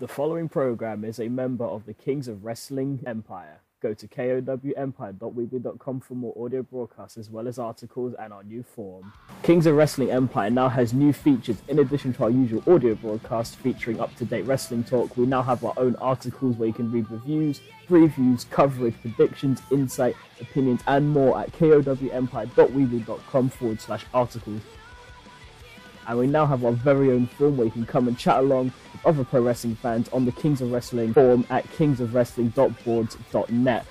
The following program is a member of the Kings of Wrestling Empire. Go to kowempire.weebly.com for more audio broadcasts as well as articles and our new forum. Kings of Wrestling Empire now has new features in addition to our usual audio broadcast featuring up to date wrestling talk. We now have our own articles where you can read reviews, previews, coverage, predictions, insight, opinions, and more at kowempire.weebly.com forward slash articles and we now have our very own forum where you can come and chat along with other pro wrestling fans on the Kings of Wrestling forum at kingsofwrestling.boards.net.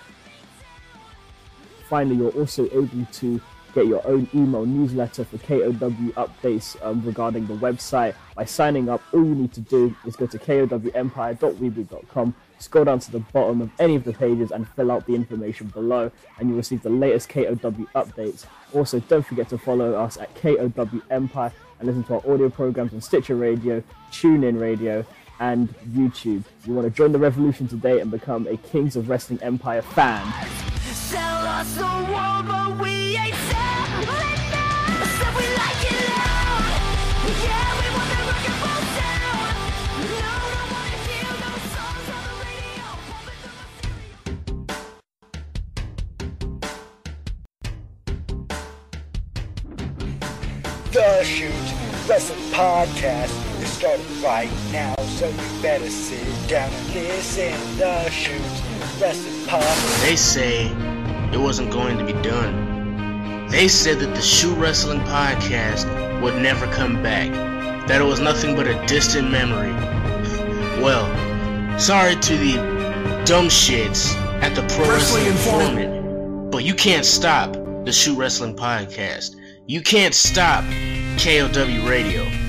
Finally, you're also able to get your own email newsletter for KOW updates um, regarding the website by signing up. All you need to do is go to kowempire.weebly.com, scroll down to the bottom of any of the pages, and fill out the information below, and you'll receive the latest KOW updates. Also, don't forget to follow us at KOW Empire and listen to our audio programs on Stitcher Radio, TuneIn Radio, and YouTube. You want to join the revolution today and become a Kings of Wrestling Empire fan. Podcast is starting right now, so you better sit down and listen. The Shoot Wrestling Podcast. They say it wasn't going to be done. They said that the Shoot Wrestling Podcast would never come back, that it was nothing but a distant memory. Well, sorry to the dumb shits at the Pro Wrestling Informant, but you can't stop the Shoot Wrestling Podcast. You can't stop KOW Radio.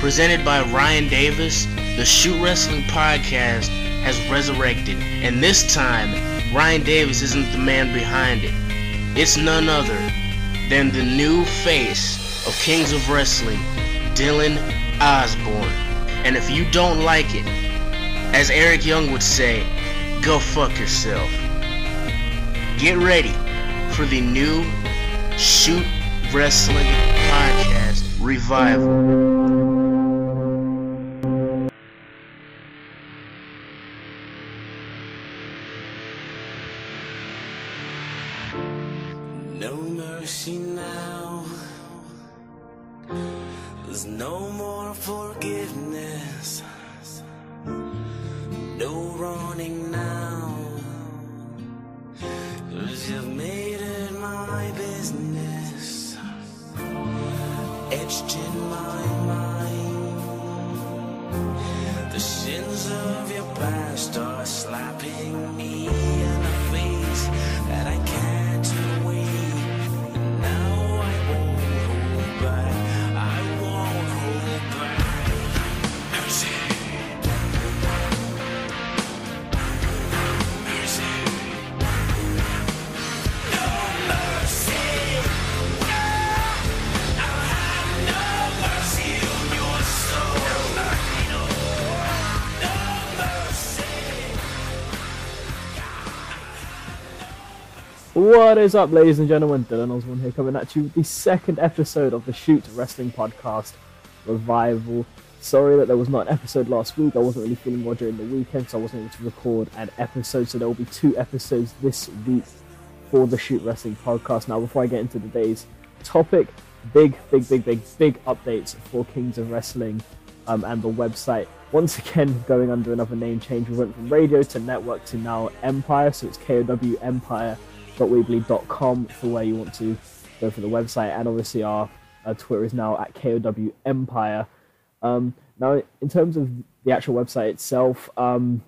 Presented by Ryan Davis, the Shoot Wrestling Podcast has resurrected, and this time, Ryan Davis isn't the man behind it. It's none other than the new face of Kings of Wrestling, Dylan Osborn. And if you don't like it, as Eric Young would say, go fuck yourself. Get ready for the new Shoot Wrestling Podcast Revival. What is up, ladies and gentlemen? Dylan Osborn here, coming at you with the second episode of the Shoot Wrestling Podcast Revival. Sorry that there was not an episode last week. I wasn't really feeling well during the weekend, so I wasn't able to record an episode. So there will be two episodes this week for the Shoot Wrestling Podcast. Now, before I get into today's topic, big, big, big, big, big updates for Kings of Wrestling um, and the website. Once again, going under another name change, we went from radio to network to now Empire. So it's KOW Empire www.weebly.com for where you want to go for the website, and obviously our, Twitter is now at KOW Empire. Um, now, in terms of the actual website itself, um,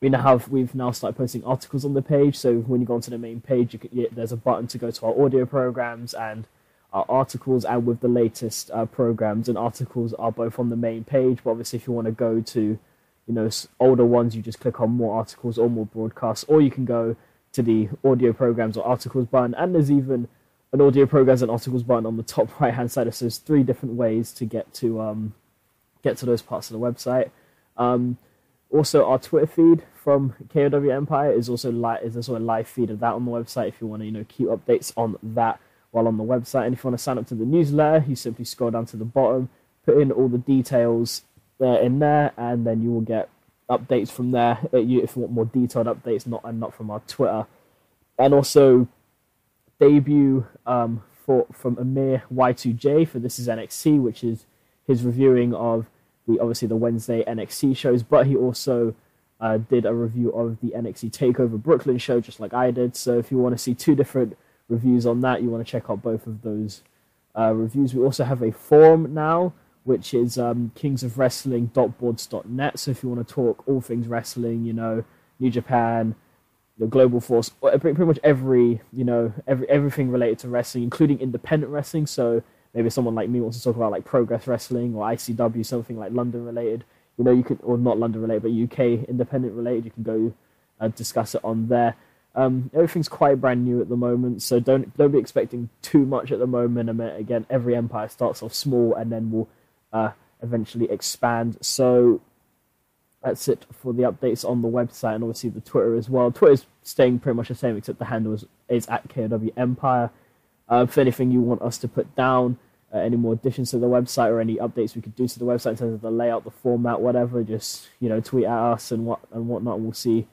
we now have we've now started posting articles on the page. So when you go onto the main page, can, there's a button to go to our audio programs and our articles, and with the latest uh, programs and articles are both on the main page. But obviously, if you want to go to you know older ones, you just click on more articles or more broadcasts, or you can go to the audio programs or articles button, and there's even an audio programs and articles button on the top right hand side. So there's three different ways to get to um, get to those parts of the website. Um, also, our Twitter feed from KOW Empire is also li- is also a live feed of that on the website. If you want to you know keep updates on that while on the website, and if you want to sign up to the newsletter, you simply scroll down to the bottom, put in all the details there in there, and then you will get updates from there. Uh, if you want more detailed updates, not and not from our Twitter, and also debut um, for from Amir Y2J for this is NXT, which is his reviewing of the obviously the Wednesday NXT shows, but he also uh, did a review of the NXT Takeover Brooklyn show, just like I did. So if you want to see two different reviews on that, you want to check out both of those uh, reviews. We also have a forum now, which is um, kingsofwrestling.boards.net. So if you want to talk all things wrestling, you know, New Japan, the Global Force, pretty much every, you know, every everything related to wrestling, including independent wrestling. So maybe someone like me wants to talk about like Progress Wrestling or ICW, something like London related. You know, you could, or not London related, but UK independent related. You can go uh, discuss it on there. Um, everything's quite brand new at the moment, so don't don't be expecting too much at the moment. I mean, again, every empire starts off small and then will uh, eventually expand. So that's it for the updates on the website and obviously the Twitter as well. Twitter's staying pretty much the same, except the handle is, is at KOW Empire. Uh, if anything you want us to put down, uh, any more additions to the website or any updates we could do to the website in terms of the layout, the format, whatever, just you know tweet at us and what and whatnot. And we'll see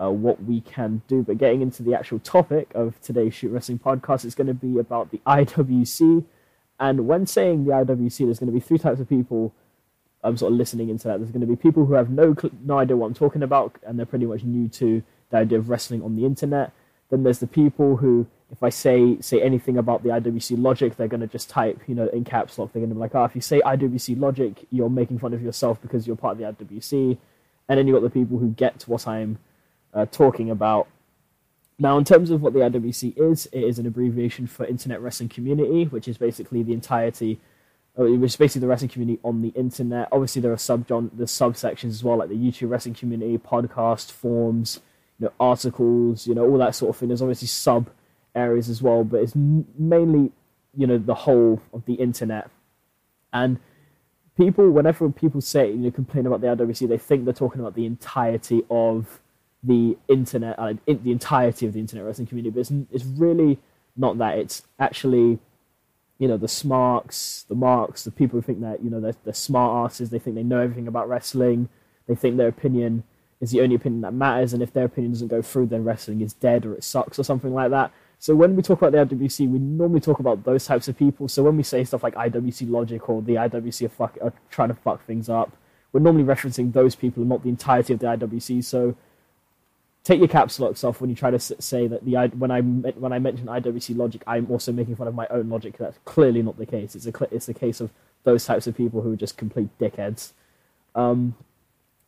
uh, what we can do. But getting into the actual topic of today's Shoot Wrestling podcast, it's going to be about the IWC. And when saying the IWC, there's going to be three types of people. I'm um, sort of listening into that. There's going to be people who have no no idea what I'm talking about, and they're pretty much new to the idea of wrestling on the internet. Then there's the people who if I say say anything about the IWC logic, they're going to just type, you know, in caps lock. They're going to be like, oh, if you say IWC logic, you're making fun of yourself because you're part of the IWC. And then you've got the people who get what I'm uh, talking about. Now, in terms of what the IWC is, it is an abbreviation for Internet Wrestling Community, which is basically the entirety, oh, which is basically the wrestling community on the internet. Obviously, there are sub the subsections as well, like the YouTube wrestling community, podcast, forums, you know, articles, you know, all that sort of thing. There's obviously sub areas as well, but it's mainly you know the whole of the internet. And people, whenever people say you know complain about the IWC, they think they're talking about the entirety of the internet, uh, in, the entirety of the internet wrestling community. But it's, it's really not that. It's actually you know the smarks, the marks, the people who think that you know they're, they're smart asses. They think they know everything about wrestling. They think their opinion is the only opinion that matters, and if their opinion doesn't go through, then wrestling is dead or it sucks or something like that. So when we talk about the IWC, we normally talk about those types of people. So when we say stuff like IWC Logic or the IWC are, fuck, are trying to fuck things up, we're normally referencing those people and not the entirety of the IWC. So take your caps locks off when you try to say that the when I when I mention IWC Logic, I'm also making fun of my own logic. That's clearly not the case. It's a it's a case of those types of people who are just complete dickheads. Um,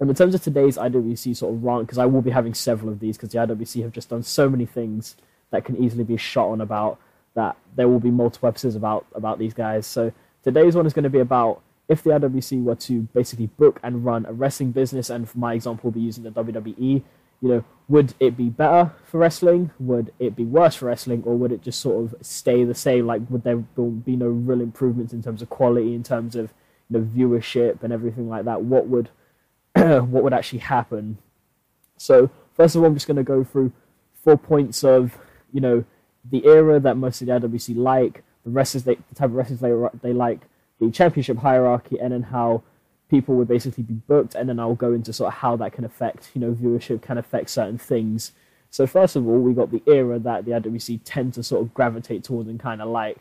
and in terms of today's IWC sort of rant, because I will be having several of these, because the IWC have just done so many things that can easily be shot on about that there will be multiple episodes about about these guys. So today's one is going to be about if the IWC were to basically book and run a wrestling business, and for my example, we'll be using the WWE. You know, would it be better for wrestling? Would it be worse for wrestling, or would it just sort of stay the same? Like, would there be no real improvements in terms of quality, in terms of you know viewership and everything like that? What would what would actually happen? So first of all, I'm just going to go through four points of you know, the era that most of the IWC like, the wrestlers they, the type of wrestlers they they like, the championship hierarchy, and then how people would basically be booked, and then I'll go into sort of how that can affect, you know, viewership can affect certain things. So first of all, we got the era that the IWC tend to sort of gravitate towards and kind of like.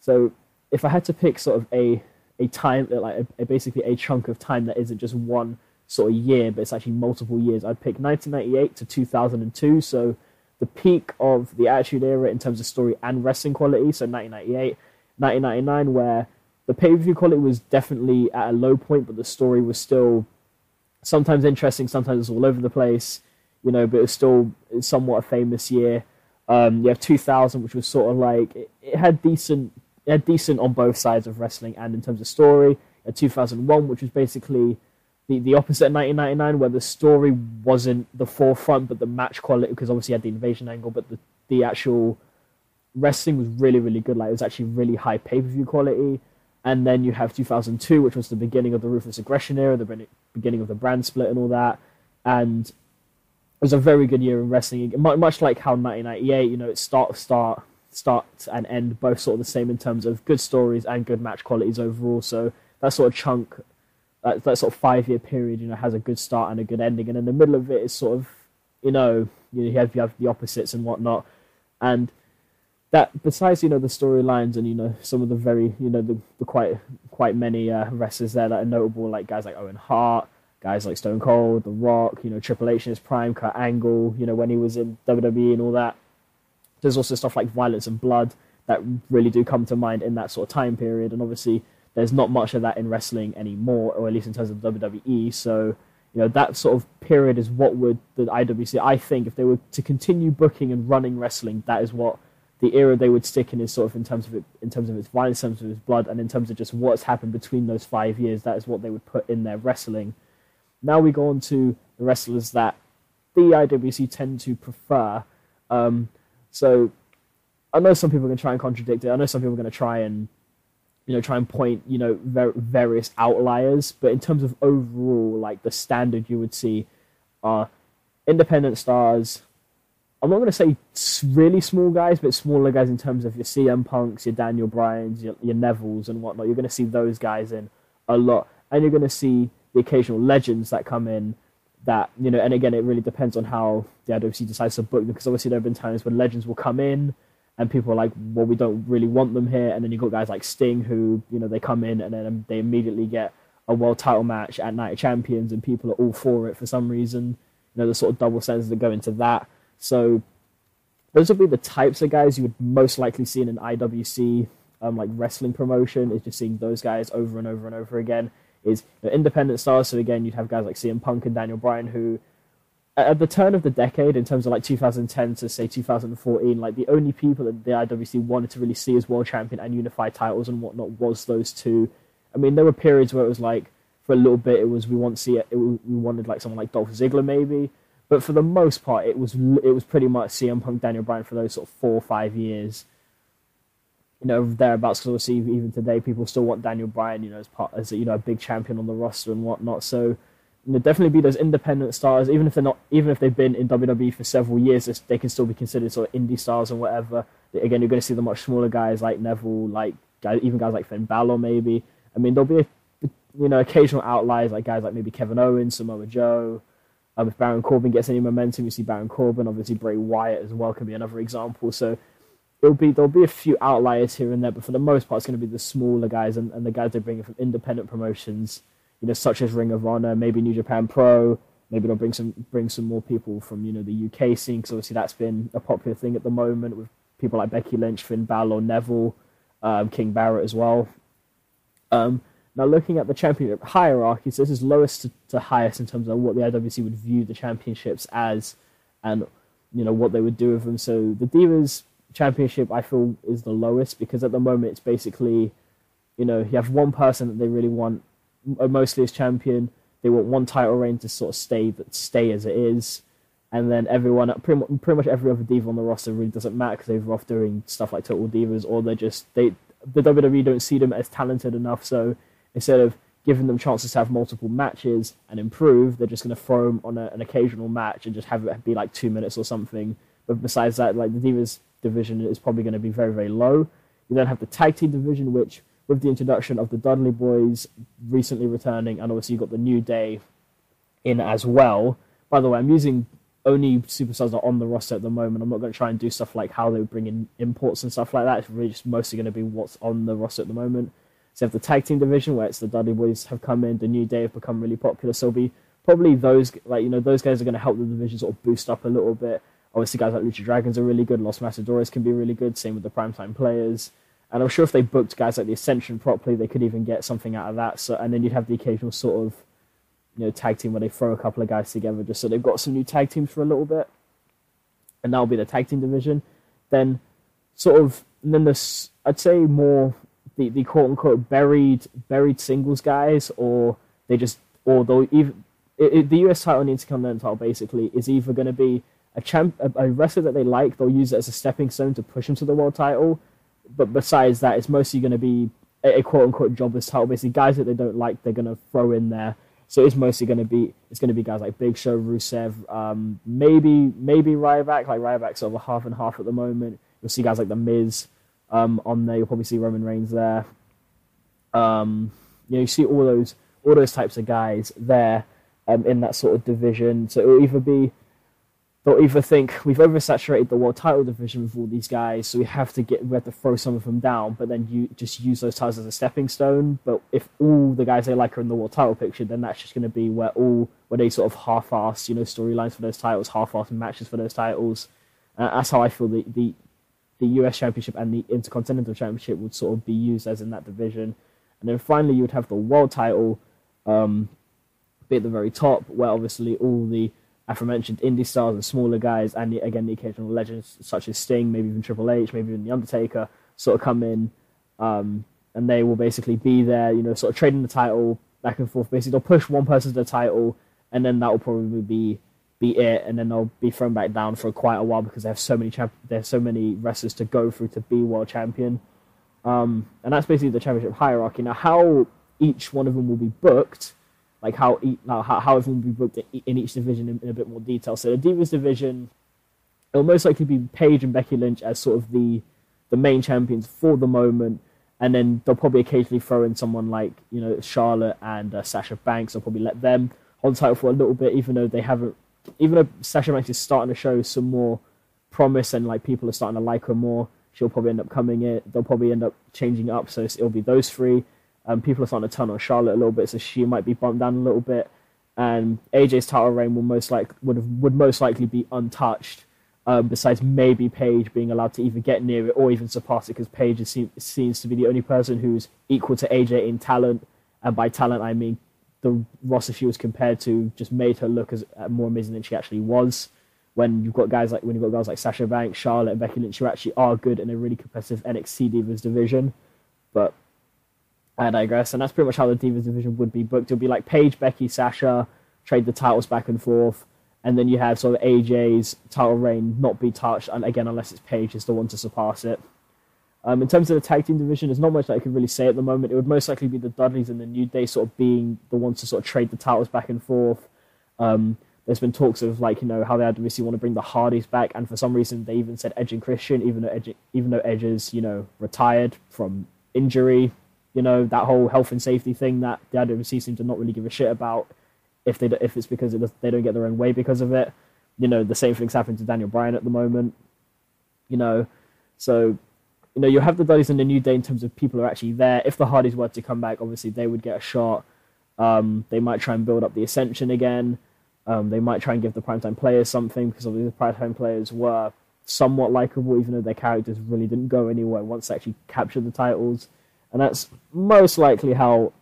So if I had to pick sort of a a time like a, a basically a chunk of time that isn't just one sort of year, but it's actually multiple years, I'd pick 1998 to 2002. So the peak of the Attitude Era in terms of story and wrestling quality. So 1998, 1999, where the pay per view quality was definitely at a low point, but the story was still sometimes interesting, sometimes all over the place. You know, but it was still somewhat a famous year. Um, you have 2000, which was sort of like it, it, had decent, it had decent on both sides of wrestling and in terms of story. You 2001, which was basically the, the opposite of 1999, where the story wasn't the forefront, but the match quality, because obviously you had the invasion angle, but the, the actual wrestling was really, really good. Like, it was actually really high pay per view quality. And then you have 2002, which was the beginning of the Ruthless Aggression era, the beginning of the brand split and all that. And it was a very good year in wrestling. Much like how 1998, you know, it start, start, start and end both sort of the same in terms of good stories and good match qualities overall. So that sort of chunk that, that sort of five year period, you know, has a good start and a good ending, and in the middle of it is sort of, you know, you have you have the opposites and whatnot, and that besides you know the storylines and you know some of the very you know the, the quite quite many uh, wrestlers there that are notable, like guys like Owen Hart, guys like Stone Cold, The Rock, you know Triple H in his prime, Kurt Angle, you know when he was in WWE and all that. There's also stuff like Violence and Blood that really do come to mind in that sort of time period, and obviously there's not much of that in wrestling anymore, or at least in terms of WWE. So, you know, that sort of period is what would the IWC, I think, if they were to continue booking and running wrestling, that is what the era they would stick in is sort of in terms of it, in terms of its violence, in terms of its blood, and in terms of just what's happened between those five years. That is what they would put in their wrestling. Now we go on to the wrestlers that the IWC tend to prefer. Um, so I know some people are going to try and contradict it. I know some people are going to try and you know try and point you know ver- various outliers but in terms of overall like the standard you would see are independent stars i'm not going to say really small guys but smaller guys in terms of your cm punks your daniel bryans your, your nevilles and whatnot you're going to see those guys in a lot and you're going to see the occasional legends that come in that you know and again it really depends on how the IWC decides to book them because obviously there have been times when legends will come in and people are like, well, we don't really want them here. And then you've got guys like Sting who, you know, they come in and then they immediately get a world title match at Night of Champions, and people are all for it for some reason. You know, the sort of double standards that go into that. So those would be the types of guys you would most likely see in an IWC um, like wrestling promotion. Is just seeing those guys over and over and over again. Is you know, independent stars. So again, you'd have guys like CM Punk and Daniel Bryan who at the turn of the decade, in terms of like 2010 to say 2014, like the only people that the IWC wanted to really see as world champion and unify titles and whatnot was those two. I mean, there were periods where it was like for a little bit it was we want to see it, it we wanted like someone like Dolph Ziggler maybe, but for the most part it was it was pretty much CM Punk, Daniel Bryan for those sort of four or five years. You know thereabouts because obviously even today people still want Daniel Bryan, you know, as part as you know a big champion on the roster and whatnot. So you know, definitely be those independent stars, even if they're not, even if they've been in WWE for several years, they can still be considered sort of indie stars and whatever. Again, you're going to see the much smaller guys like Neville, like guys, even guys like Finn Balor, maybe. I mean, there'll be a, you know occasional outliers like guys like maybe Kevin Owens, Samoa Joe. Um, if Baron Corbin gets any momentum, you see Baron Corbin. Obviously, Bray Wyatt as well can be another example. So it'll be there'll be a few outliers here and there, but for the most part, it's going to be the smaller guys and, and the guys they're bringing from independent promotions you know, such as Ring of Honor, maybe New Japan Pro. Maybe they'll bring some bring some more people from you know the UK scene because obviously that's been a popular thing at the moment with people like Becky Lynch, Finn Balor, Neville, um, King Barrett as well. Um, now looking at the championship hierarchy, so this is lowest to, to highest in terms of what the IWC would view the championships as, and you know what they would do with them. So the Divas Championship, I feel, is the lowest because at the moment it's basically, you know, you have one person that they really want mostly as champion. They want one title reign to sort of stay that stay as it is, and then everyone, pretty much, pretty much every other diva on the roster really doesn't matter because they're off doing stuff like Total Divas, or they're just they the WWE don't see them as talented enough. So instead of giving them chances to have multiple matches and improve, they're just going to throw them on a, an occasional match and just have it be like two minutes or something. But besides that, like the Divas division is probably going to be very very low. You then have the tag team division, which with the introduction of the Dudley Boys recently returning, and obviously you've got the New Day in as well. By the way, I'm using only superstars that are on the roster at the moment. I'm not going to try and do stuff like how they bring in imports and stuff like that. It's really just mostly going to be what's on the roster at the moment. So you have the tag team division where it's the Dudley Boys have come in, the New Day have become really popular. So be probably those like you know those guys are going to help the division sort of boost up a little bit. Obviously, guys like Lucha Dragons are really good. Los Matadores can be really good. Same with the primetime players. And I'm sure if they booked guys like the Ascension properly, they could even get something out of that. So, and then you'd have the occasional sort of, you know, tag team where they throw a couple of guys together just so they've got some new tag teams for a little bit. And that'll be the tag team division. Then, sort of, and then this, I'd say more the, the quote unquote buried buried singles guys, or they just, or they'll even, it, it, the US title and Intercontinental title basically is either going to be a champ, a, a wrestler that they like, they'll use it as a stepping stone to push them to the world title but besides that, it's mostly going to be a, a quote unquote jobless title. Basically, guys that they don't like, they're going to throw in there. So it's mostly going to be it's going to be guys like Big Show, Rusev, um, maybe maybe Ryback. Like Ryback's sort of a half and half at the moment. You'll see guys like the Miz um, on there. You'll probably see Roman Reigns there. Um, you know, you see all those all those types of guys there um, in that sort of division. So it will either be they'll either think we've oversaturated the world title division with all these guys, so we have to get we have to throw some of them down, but then you just use those titles as a stepping stone. But if all the guys they like are in the world title picture, then that's just going to be where all where they sort of half-ass, you know, storylines for those titles, half-ass matches for those titles. Uh, that's how I feel the, the the US Championship and the Intercontinental Championship would sort of be used as in that division. And then finally, you would have the world title um, be at the very top, where obviously all the aforementioned indie stars and smaller guys, and the, again the occasional legends such as Sting, maybe even Triple H, maybe even the Undertaker, sort of come in, um, and they will basically be there, you know, sort of trading the title back and forth. Basically, they'll push one person to the title, and then that will probably be be it, and then they'll be thrown back down for quite a while because they have so many champ- there's so many wrestlers to go through to be world champion. Um, and that's basically the championship hierarchy. Now, how each one of them will be booked like how how how everyone will be booked in each division in, in, a bit more detail. So the Divas division, it'll most likely be Paige and Becky Lynch as sort of the the main champions for the moment, and then they'll probably occasionally throw in someone like you know Charlotte and uh, Sasha Banks. They'll probably let them hold the title for a little bit, even though they haven't. Even though Sasha Banks is starting to show some more promise and like people are starting to like her more, she'll probably end up coming in. They'll probably end up changing up, so it'll be those three um, people are starting to turn on Charlotte a little bit, so she might be bumped down a little bit. And AJ's title reign will most like would have, would most likely be untouched. Um, besides maybe Paige being allowed to either get near it or even surpass it, because Paige is, seems to be the only person who's equal to AJ in talent, and by talent I mean the roster she was compared to just made her look as uh, more amazing than she actually was. When you've got guys like when you've got guys like Sasha Banks, Charlotte, and Becky Lynch who actually are good in a really competitive NXT Divas division, but I digress. And that's pretty much how the Divas division would be booked. It'll be like Paige, Becky, Sasha, trade the titles back and forth. And then you have sort of AJ's title reign not be touched, and again, unless it's Paige is the one to surpass it. Um, in terms of the tag team division, there's not much that I can really say at the moment. It would most likely be the Dudleys and the New Day sort of being the ones to sort of trade the titles back and forth. Um, there's been talks of like you know how they obviously want to bring the Hardys back, and for some reason they even said Edge and Christian, even though Edge, even though Edge is you know retired from injury, you know that whole health and safety thing that the IWC seem to not really give a shit about if they if it's because it they don't get their own way because of it. You know the same thing's happening to Daniel Bryan at the moment. You know, so you know you'll have the Dudleys in the New Day in terms of people are actually there. If the Hardys were to come back, obviously they would get a shot. Um, they might try and build up the Ascension again. Um, they might try and give the primetime players something because obviously the primetime players were somewhat likable, even though their characters really didn't go anywhere once they actually captured the titles and that's most likely how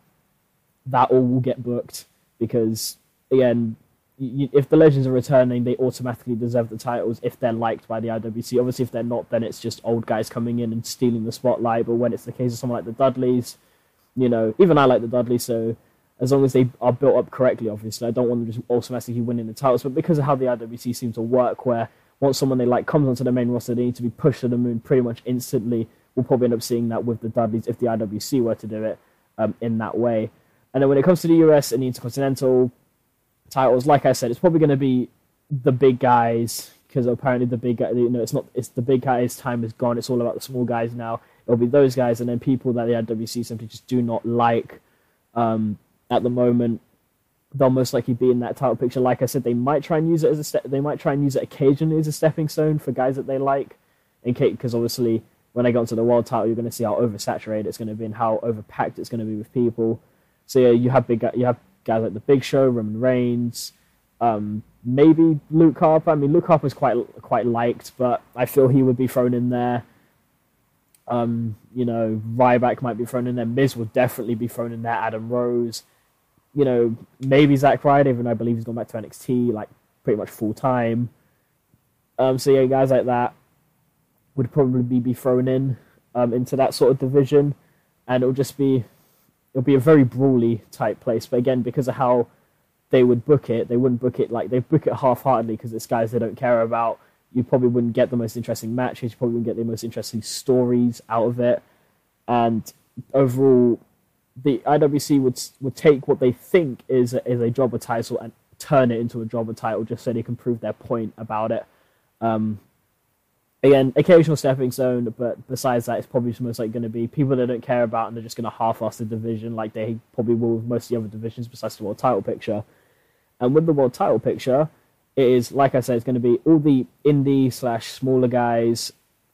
that all will get booked because again you, if the legends are returning they automatically deserve the titles if they're liked by the IWC obviously if they're not then it's just old guys coming in and stealing the spotlight. But when it's the case of someone like the Dudleys you know even I like the Dudleys so as long as they are built up correctly obviously I don't want them just automatically winning the titles. But because of how the IWC seems to work where once someone they like comes onto the main roster they need to be pushed to the moon pretty much instantly we'll probably end up seeing that with the Dudleys if the IWC were to do it um, in that way. And then when it comes to the US and the Intercontinental titles, like I said, it's probably going to be the big guys because apparently the big guy, you know, it's not, it's the big guys' time is gone. It's all about the small guys now. It'll be those guys, and then people that the IWC simply just do not like um, at the moment. They'll most likely be in that title picture. Like I said, they might try and use it as a step. They might try and use it occasionally as a stepping stone for guys that they like, in case because obviously when they go into the world title, you're going to see how oversaturated it's going to be and how overpacked it's going to be with people. So yeah, you have big you have guys like the Big Show, Roman Reigns, um, maybe Luke Harper. I mean, Luke Harper's quite quite liked, but I feel he would be thrown in there. Um, you know, Ryback might be thrown in there. Miz would definitely be thrown in there. Adam Rose, you know, maybe Zack Ryder, even though I believe he's gone back to NXT like pretty much full time. Um, so yeah, guys like that would probably be thrown in um, into that sort of division, and it'll just be it'll be a very brawly type place. But again, because of how they would book it, they wouldn't book it like they book it half-heartedly because it's guys they don't care about. You probably wouldn't get the most interesting matches. You probably wouldn't get the most interesting stories out of it, and overall, the IWC would would take what they think is a, is a jobber title and turn it into a jobber title just so they can prove their point about it. Um, again, occasional stepping stone, but besides that, it's probably just most like going to be people they don't care about, and they're just going to half-ass the division like they probably will with most of the other divisions besides the world title picture. And with the world title picture, it is like I said, it's going to be all the indie slash smaller guys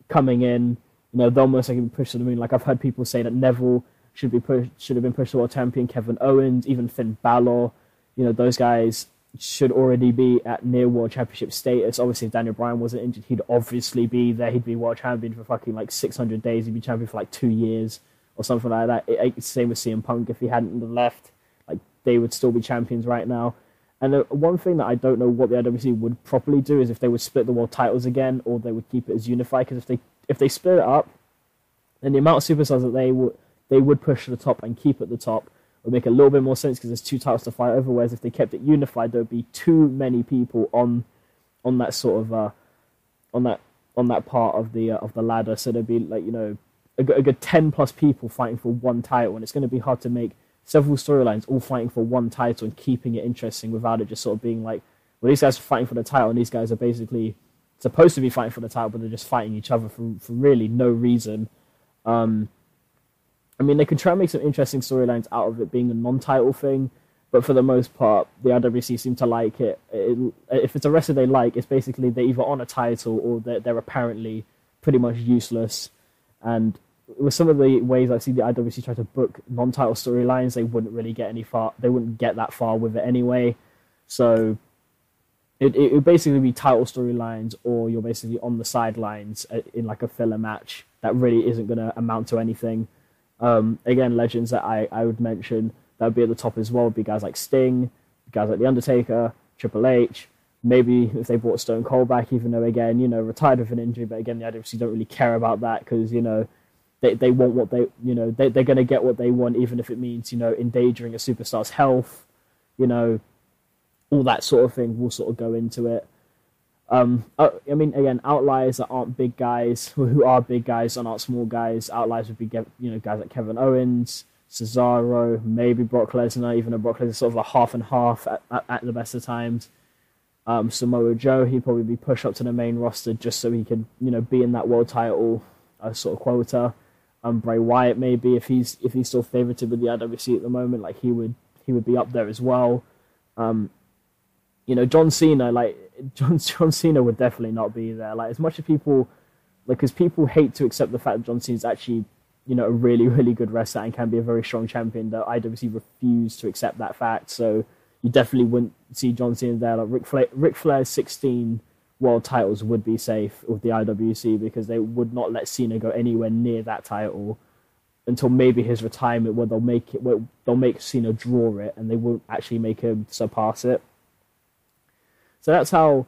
coming in. You know, they'll most likely be pushed to the moon. Like I've heard people say that Neville should be pushed, should have been pushed to world champion. Kevin Owens, even Finn Balor. You know, those guys should already be at near world championship status. Obviously, if Daniel Bryan wasn't injured, he'd obviously be there. He'd be world champion for fucking like 600 days. He'd be champion for like two years or something like that. It, it, same with CM Punk. If he hadn't left, like they would still be champions right now. And the one thing that I don't know what the IWC would properly do is if they would split the world titles again, or they would keep it as unified. Because if they if they split it up, then the amount of superstars that they would they would push to the top and keep at the top would make a little bit more sense because there's two titles to fight over. Whereas if they kept it unified, there would be too many people on on that sort of uh, on that on that part of the uh, of the ladder. So there'd be like you know a, a good ten plus people fighting for one title, and it's going to be hard to make several storylines all fighting for one title and keeping it interesting without it just sort of being like, well, these guys are fighting for the title, and these guys are basically supposed to be fighting for the title, but they're just fighting each other for for really no reason. Um, I mean, they could try and make some interesting storylines out of it being a non-title thing, but for the most part, the IWC seem to like it. it if it's a wrestler they like, it's basically they're either on a title or they're, they're apparently pretty much useless. And with some of the ways I see the IWC try to book non-title storylines, they wouldn't really get any far. They wouldn't get that far with it anyway. So it it would basically be title storylines, or you're basically on the sidelines uh, in like a filler match that really isn't going to amount to anything. Um, again, legends that I, I would mention that would be at the top as well would be guys like Sting, guys like The Undertaker, Triple H. Maybe if they brought Stone Cold back, even though again, you know, retired with an injury, but again, the IWC don't really care about that because you know they they want what they you know they they're gonna get what they want, even if it means you know endangering a superstar's health, you know, all that sort of thing will sort of go into it. Um, uh, I mean, again, outliers that aren't big guys, who are big guys and aren't small guys. Outliers would be, you know, guys like Kevin Owens, Cesaro, maybe Brock Lesnar, even a Brock Lesnar sort of a half and half at, at, at the best of times. Um, Samoa Joe, he'd probably be pushed up to the main roster just so he could, you know, be in that world title uh, sort of quota. Um, Bray Wyatt, maybe if he's if he's still favoured with the IWC at the moment, like he would he would be up there as well. Um, you know, John Cena, like John John Cena would definitely not be there. Like as much as people, like, because people hate to accept the fact that John Cena is actually, you know, a really really good wrestler and can be a very strong champion. The IWC refuse to accept that fact. So you definitely wouldn't see John Cena there. Like Ric, Flair, Ric Flair's sixteen world titles would be safe with the IWC because they would not let Cena go anywhere near that title until maybe his retirement, where they'll make it, where they'll make Cena draw it, and they won't actually make him surpass it. So that's how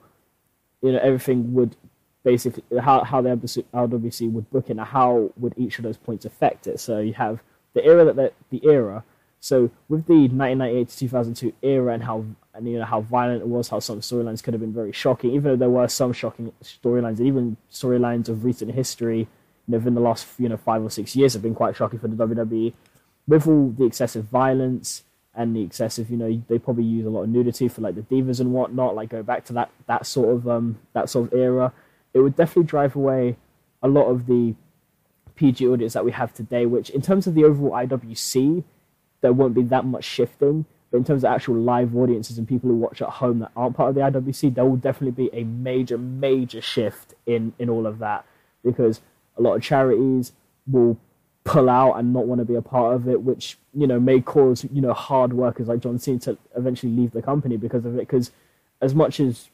you know everything would basically how how the LWC would book it and how would each of those points affect it. So you have the era that the, the era. So with the 1998 to 2002 era and how and you know how violent it was, how some storylines could have been very shocking, even though there were some shocking storylines and even storylines of recent history, you know, within the last you know five or six years have been quite shocking for the WWE. With all the excessive violence, and the excessive, you know, they probably use a lot of nudity for like the divas and whatnot. Like go back to that that sort of um that sort of era, it would definitely drive away a lot of the PG audience that we have today. Which, in terms of the overall IWC, there won't be that much shifting. But in terms of actual live audiences and people who watch at home that aren't part of the IWC, there will definitely be a major, major shift in in all of that because a lot of charities will pull out and not want to be a part of it, which you know may cause you know hard workers like John Cena to eventually leave the company because of it. Because as much as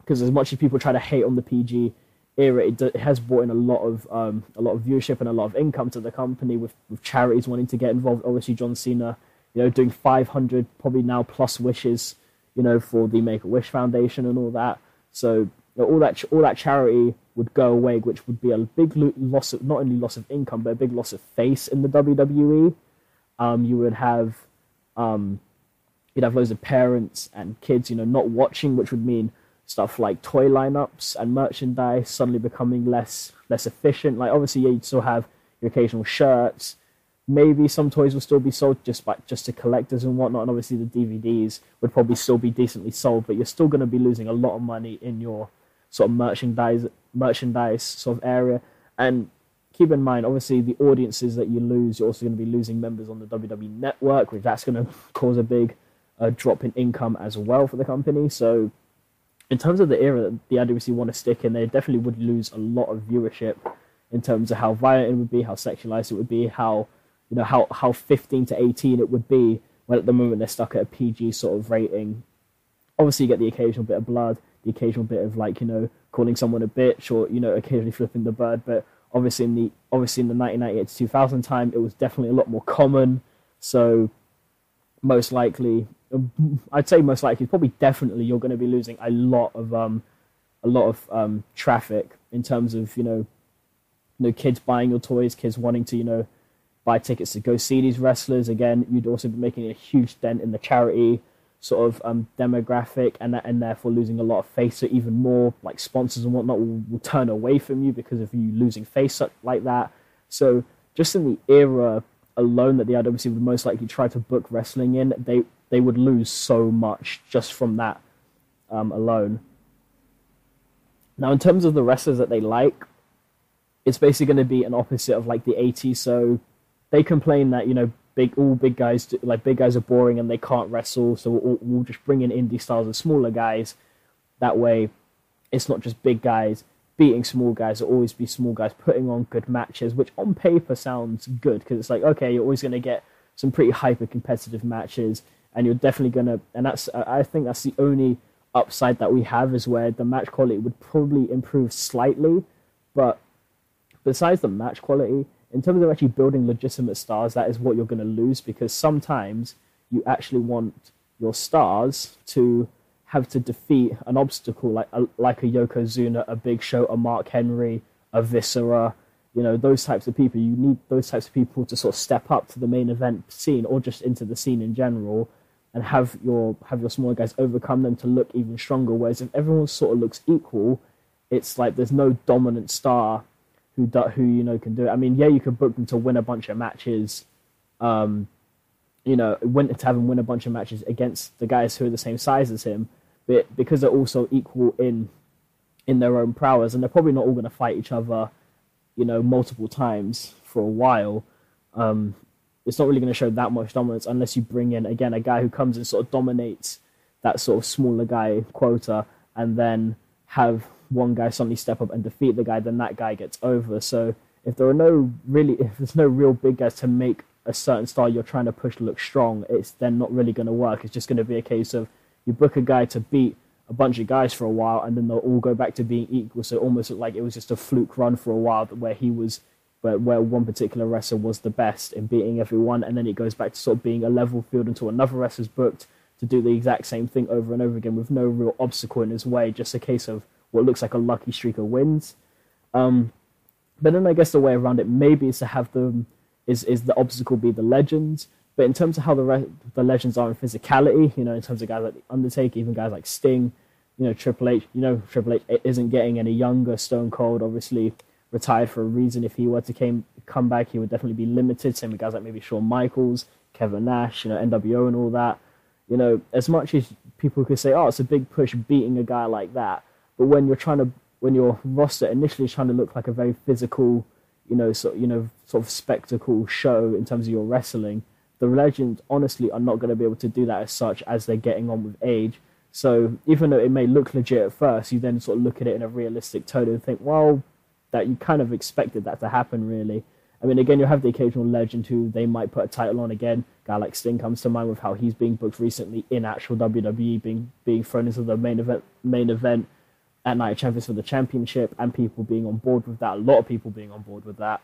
because as much as people try to hate on the PG era, it, it has brought in a lot of um, a lot of viewership and a lot of income to the company with with charities wanting to get involved. Obviously, John Cena, you know, doing 500 probably now plus wishes, you know, for the Make a Wish Foundation and all that. So know, all that all that charity would go away, which would be a big loss of not only loss of income but a big loss of face in the WWE. Um, you would have um, you'd have loads of parents and kids, you know, not watching, which would mean stuff like toy lineups and merchandise suddenly becoming less less efficient. Like obviously, yeah, you'd still have your occasional shirts. Maybe some toys will still be sold just by just to collectors and whatnot, and obviously the DVDs would probably still be decently sold, but you're still going to be losing a lot of money in your sort of merchandise merchandise sort of area. And keep in mind, obviously, the audiences that you lose, you're also going to be losing members on the WWE network, which that's going to cause a big uh, drop in income as well for the company. So, in terms of the era that the IWC want to stick in, they definitely would lose a lot of viewership in terms of how violent it would be, how sexualized it would be, how you know how how 15 to 18 it would be. When at the moment they're stuck at a PG sort of rating. Obviously, you get the occasional bit of blood, the occasional bit of like you know calling someone a bitch or you know occasionally flipping the bird, but obviously in the obviously in the 1998 to 2000 time it was definitely a lot more common. So most likely i'd say most likely probably definitely you're going to be losing a lot of um a lot of um traffic in terms of you know you know kids buying your toys kids wanting to you know buy tickets to go see these wrestlers. Again you'd also be making a huge dent in the charity sort of um, demographic and and therefore losing a lot of face. So even more like sponsors and whatnot will, will turn away from you because of you losing face like that. So just in the era alone that the IWC would most likely try to book wrestling in, they they would lose so much just from that um, alone. Now, in terms of the wrestlers that they like, it's basically going to be an opposite of like the 80s. So they complain that you know big all big guys like big guys are boring and they can't wrestle so we'll, we'll just bring in indie stars and smaller guys. That way it's not just big guys. Beating small guys it'll always be small guys putting on good matches which on paper sounds good because it's like okay you're always going to get some pretty hyper competitive matches and you're definitely going to and that's i think that's the only upside that we have is where the match quality would probably improve slightly but besides the match quality in terms of actually building legitimate stars, that is what you're going to lose because sometimes you actually want your stars to have to defeat an obstacle like a, like a Yokozuna, a Big Show, a Mark Henry, a Viscera, you know, those types of people. You need those types of people to sort of step up to the main event scene or just into the scene in general and have your have your smaller guys overcome them to look even stronger. Whereas if everyone sort of looks equal, it's like there's no dominant star who who you know can do it. I mean, yeah, you could book them to win a bunch of matches, um, you know, win to have him win a bunch of matches against the guys who are the same size as him, but because they're also equal in in their own prowess, and they're probably not all going to fight each other, you know, multiple times for a while. Um, it's not really going to show that much dominance unless you bring in again a guy who comes and sort of dominates that sort of smaller guy quota, and then have one guy suddenly step up and defeat the guy, then that guy gets over. So if there are no really, if there's no real big guys to make a certain style you're trying to push look strong, it's then not really going to work. It's just going to be a case of you book a guy to beat a bunch of guys for a while, and then they'll all go back to being equal. So almost like it was just a fluke run for a while where he was. Where, where one particular wrestler was the best in beating everyone, and then it goes back to sort of being a level field until another wrestler's booked to do the exact same thing over and over again with no real obstacle in his way. Just a case of what looks like a lucky streak of wins. Um, but then I guess the way around it maybe is to have them is is the obstacle be the legends. But in terms of how the re- the legends are in physicality, you know, in terms of guys like Undertaker, even guys like Sting, you know, Triple H, you know, Triple H isn't getting any younger. Stone Cold obviously retired for a reason. If he were to came come back, he would definitely be limited. Same with guys like maybe Shawn Michaels, Kevin Nash, you know, NWO and all that. You know, as much as people could say, oh, it's a big push beating a guy like that but when you're trying to when your roster initially is trying to look like a very physical, you know, sort you know, sort of spectacle show in terms of your wrestling, the legends honestly are not going to be able to do that as such as they're getting on with age. So even though it may look legit at first, you then sort of look at it in a realistic tone and think, well, that you kind of expected that to happen, really. I mean, again, you'll have the occasional legend who they might put a title on again. Guy like Sting comes to mind with how he's being booked recently in actual WWE, being being thrown into the main event main event at Night Champions for the championship and people being on board with that, a lot of people being on board with that.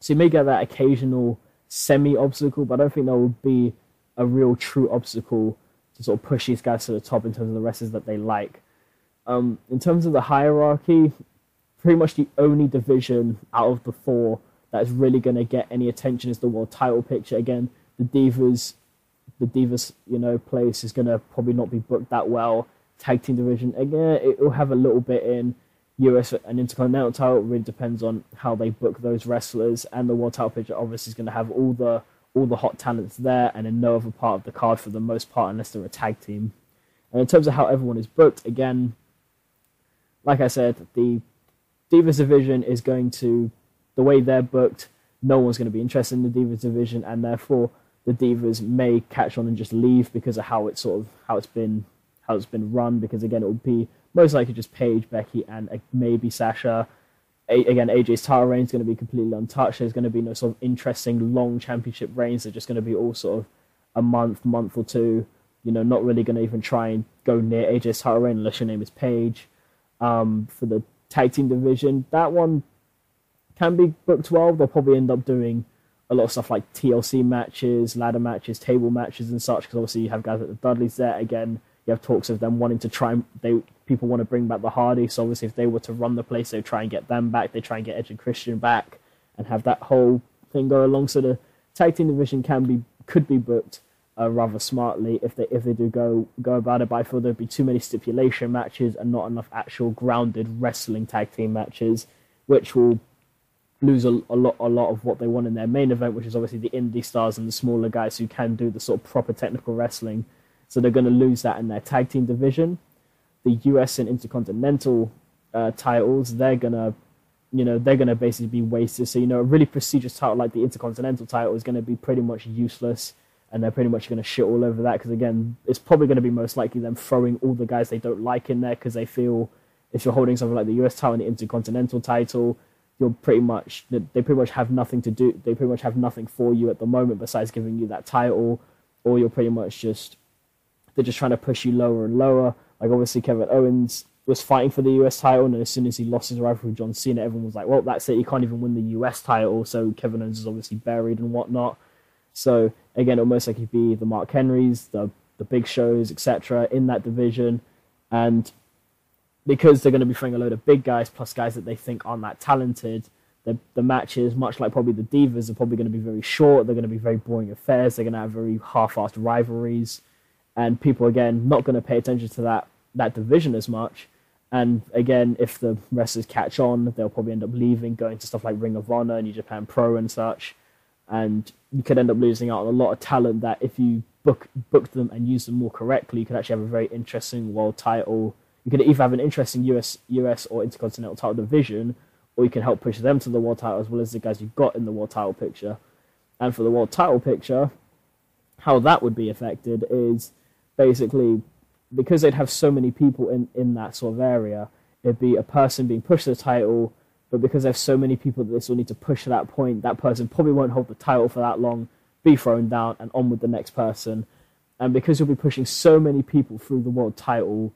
So you may get that occasional semi obstacle, but I don't think there will be a real true obstacle to sort of push these guys to the top in terms of the wrestlers that they like. Um, in terms of the hierarchy, pretty much the only division out of the four that is really going to get any attention is the world title picture. Again, the Divas, the Divas, you know, place is going to probably not be booked that well tag team division. Again, it will have a little bit in US and Intercontinental title. It really depends on how they book those wrestlers. And the World title picture obviously is going to have all the all the hot talents there, and in no other part of the card for the most part, unless they're a tag team. And in terms of how everyone is booked, again, like I said, the Divas division is going to the way they're booked. No one's going to be interested in the Divas division, and therefore the Divas may catch on and just leave because of how it's sort of how it's been how it's been run. Because again, it would be most likely just Paige, Becky, and uh, maybe Sasha. A- again, AJ's title reign is going to be completely untouched. There's going to be no sort of interesting long championship reigns. They're just going to be all sort of a month, month or two. You know, not really going to even try and go near AJ's title reign unless your name is Paige. Um, for the tag team division, that one can be booked well. They'll probably end up doing a lot of stuff like TLC matches, ladder matches, table matches, and such. Because obviously you have guys like the Dudleys there. Again, you have talks of them wanting to try. And, they people want to bring back the Hardy. So obviously, if they were to run the place, they try and get them back. They try and get Edge and Christian back, and have that whole thing go along. So the tag team division can be could be booked uh, rather smartly if they if they do go go about it. But I feel there'd be too many stipulation matches and not enough actual grounded wrestling tag team matches, which will lose a, a lot a lot of what they want in their main event, which is obviously the indie stars and the smaller guys who can do the sort of proper technical wrestling. So they're going to lose that in their tag team division. The US and Intercontinental uh, titles, they're gonna, you know, they're gonna basically be wasted. So you know, a really prestigious title like the Intercontinental title is going to be pretty much useless, and they're pretty much going to shit all over that because again, it's probably going to be most likely them throwing all the guys they don't like in there because they feel if you're holding something like the US title and the Intercontinental title, you're pretty much they pretty much have nothing to do. They pretty much have nothing for you at the moment besides giving you that title, or you're pretty much just they're just trying to push you lower and lower. Like obviously Kevin Owens was fighting for the US title, and as soon as he lost his rivalry with John Cena, everyone was like, "Well, that's it. You can't even win the US title." So Kevin Owens is obviously buried and whatnot. So again, almost like likely be the Mark Henrys, the the big shows, etc. in that division, and because they're going to be throwing a load of big guys plus guys that they think aren't that talented. The, the matches, much like probably the Divas, are probably going to be very short. They're going to be very boring affairs. They're going to have very half-assed rivalries, and people again not going to pay attention to that that division as much. And again, if the wrestlers catch on, they'll probably end up leaving, going to stuff like Ring of Honor, and New Japan Pro, and such. And you could end up losing out on a lot of talent that if you book book them and use them more correctly, you could actually have a very interesting world title. You could either have an interesting US US or Intercontinental title division, or you can help push them to the world title as well as the guys you've got in the world title picture. And for the world title picture, how that would be affected is basically because they'd have so many people in, in that sort of area, it'd be a person being pushed to the title, but because there's so many people that they still need to push to that point, that person probably won't hold the title for that long, be thrown down, and on with the next person. And because you'll be pushing so many people through the world title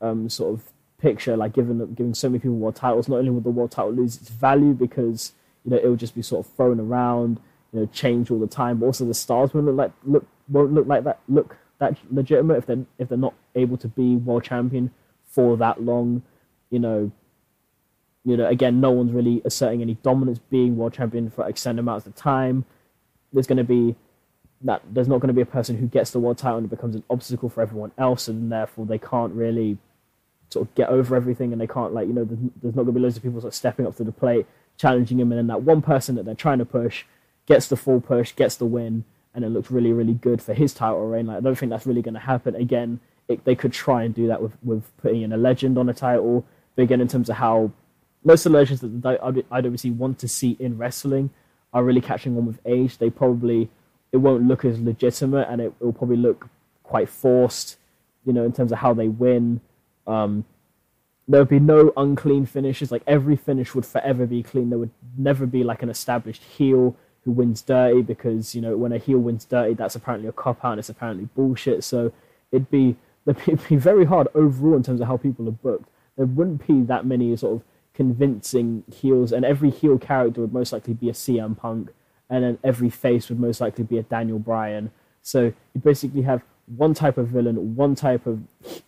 um, sort of picture, like giving giving so many people world titles, not only will the world title lose its value because you know it'll just be sort of thrown around, you know, change all the time, but also the stars won't look like look won't look like that look that legitimate if they're if they're not able to be world champion for that long, you know. You know, again, no one's really asserting any dominance being world champion for extended amounts of time. There's going to be that there's not going to be a person who gets the world title and becomes an obstacle for everyone else, and therefore they can't really sort of get over everything, and they can't like you know there's, there's not going to be loads of people sort of stepping up to the plate, challenging him, and then that one person that they're trying to push gets the full push, gets the win, and it looks really really good for his title reign. Like I don't think that's really going to happen again. It, they could try and do that with with putting in a legend on a title, but again in terms of how most of the legends that the IWC want to see in wrestling are really catching on with age. They probably it won't look as legitimate and it will probably look quite forced, you know, in terms of how they win. Um, there would be no unclean finishes. Like every finish would forever be clean. There would never be like an established heel who wins dirty because you know when a heel wins dirty, that's apparently a cop out and it's apparently bullshit. So it'd be it'd be very hard overall in terms of how people are booked. There wouldn't be that many sort of convincing heels, and every heel character would most likely be a CM Punk, and then every face would most likely be a Daniel Bryan. So you basically have one type of villain, one type of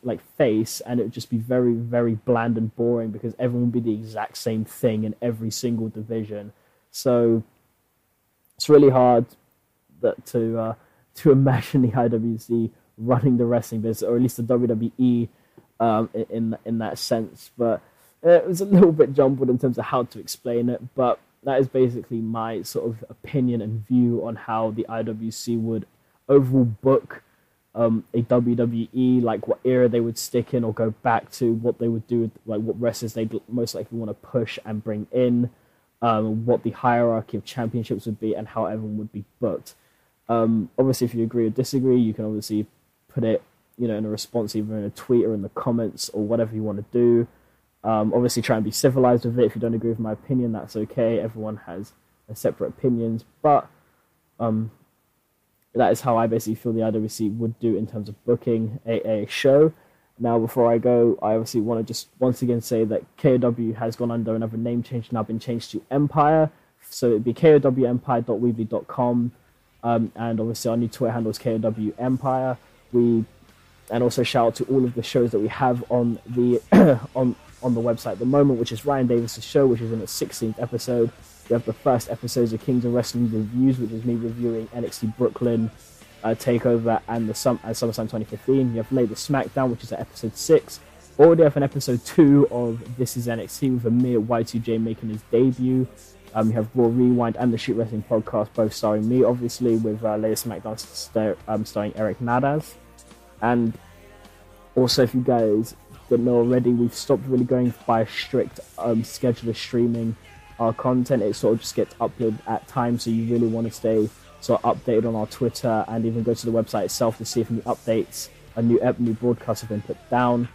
like face, and it would just be very, very bland and boring because everyone would be the exact same thing in every single division. So it's really hard that to uh, to imagine the IWC running the wrestling business, or at least the WWE um, in in that sense. But it was a little bit jumbled in terms of how to explain it, but that is basically my sort of opinion and view on how the IWC would overall book um, a WWE, like what era they would stick in or go back to, what they would do, like what wrestlers they most likely want to push and bring in, um, what the hierarchy of championships would be, and how everyone would be booked. Um, obviously, if you agree or disagree, you can obviously put it, you know, in a response either in a tweet or in the comments or whatever you want to do. Um, obviously, try and be civilized with it. If you don't agree with my opinion, that's okay. Everyone has separate opinions, but um, that is how I basically feel the IWC would do in terms of booking a, a show. Now, before I go, I obviously want to just once again say that KOW has gone under another name change, now been changed to Empire. So it'd be kowempire.weebly.com. Um, and obviously, our new Twitter handle is KOW Empire. We and also shout out to all of the shows that we have on the on on the website at the moment, which is Ryan Davis' show, which is in its 16th episode. We have the first episodes of Kings of Wrestling reviews, which is me reviewing NXT Brooklyn uh, Takeover and the Sum and SummerSlam 2015. You have Later SmackDown, which is at episode six. Already have an episode two of This Is NXT with Amir Y2J making his debut. Um, you have Raw Rewind and the Shoot Wrestling podcast, both starring me, obviously, with uh, Later SmackDown um, starring Eric Nadaz. And also, if you guys didn't know already, we've stopped really going by a strict um, schedule of streaming our content. It sort of just gets uploaded at times, so you really want to stay sort of updated on our Twitter and even go to the website itself to see if new updates, a new new broadcasts have been put down.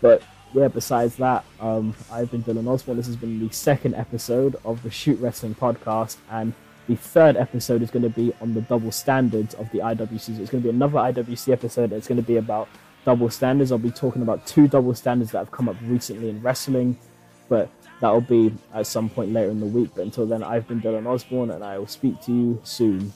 But yeah, besides that, um, I've been Dylan Osborn. This has been the second episode of the Shoot Wrestling podcast, and the third episode is going to be on the double standards of the IWC. It's going to be another IWC episode. It's going to be about double standards. I'll be talking about two double standards that have come up recently in wrestling, but that'll be at some point later in the week. But until then, I've been Dylan Osborn, and I will speak to you soon.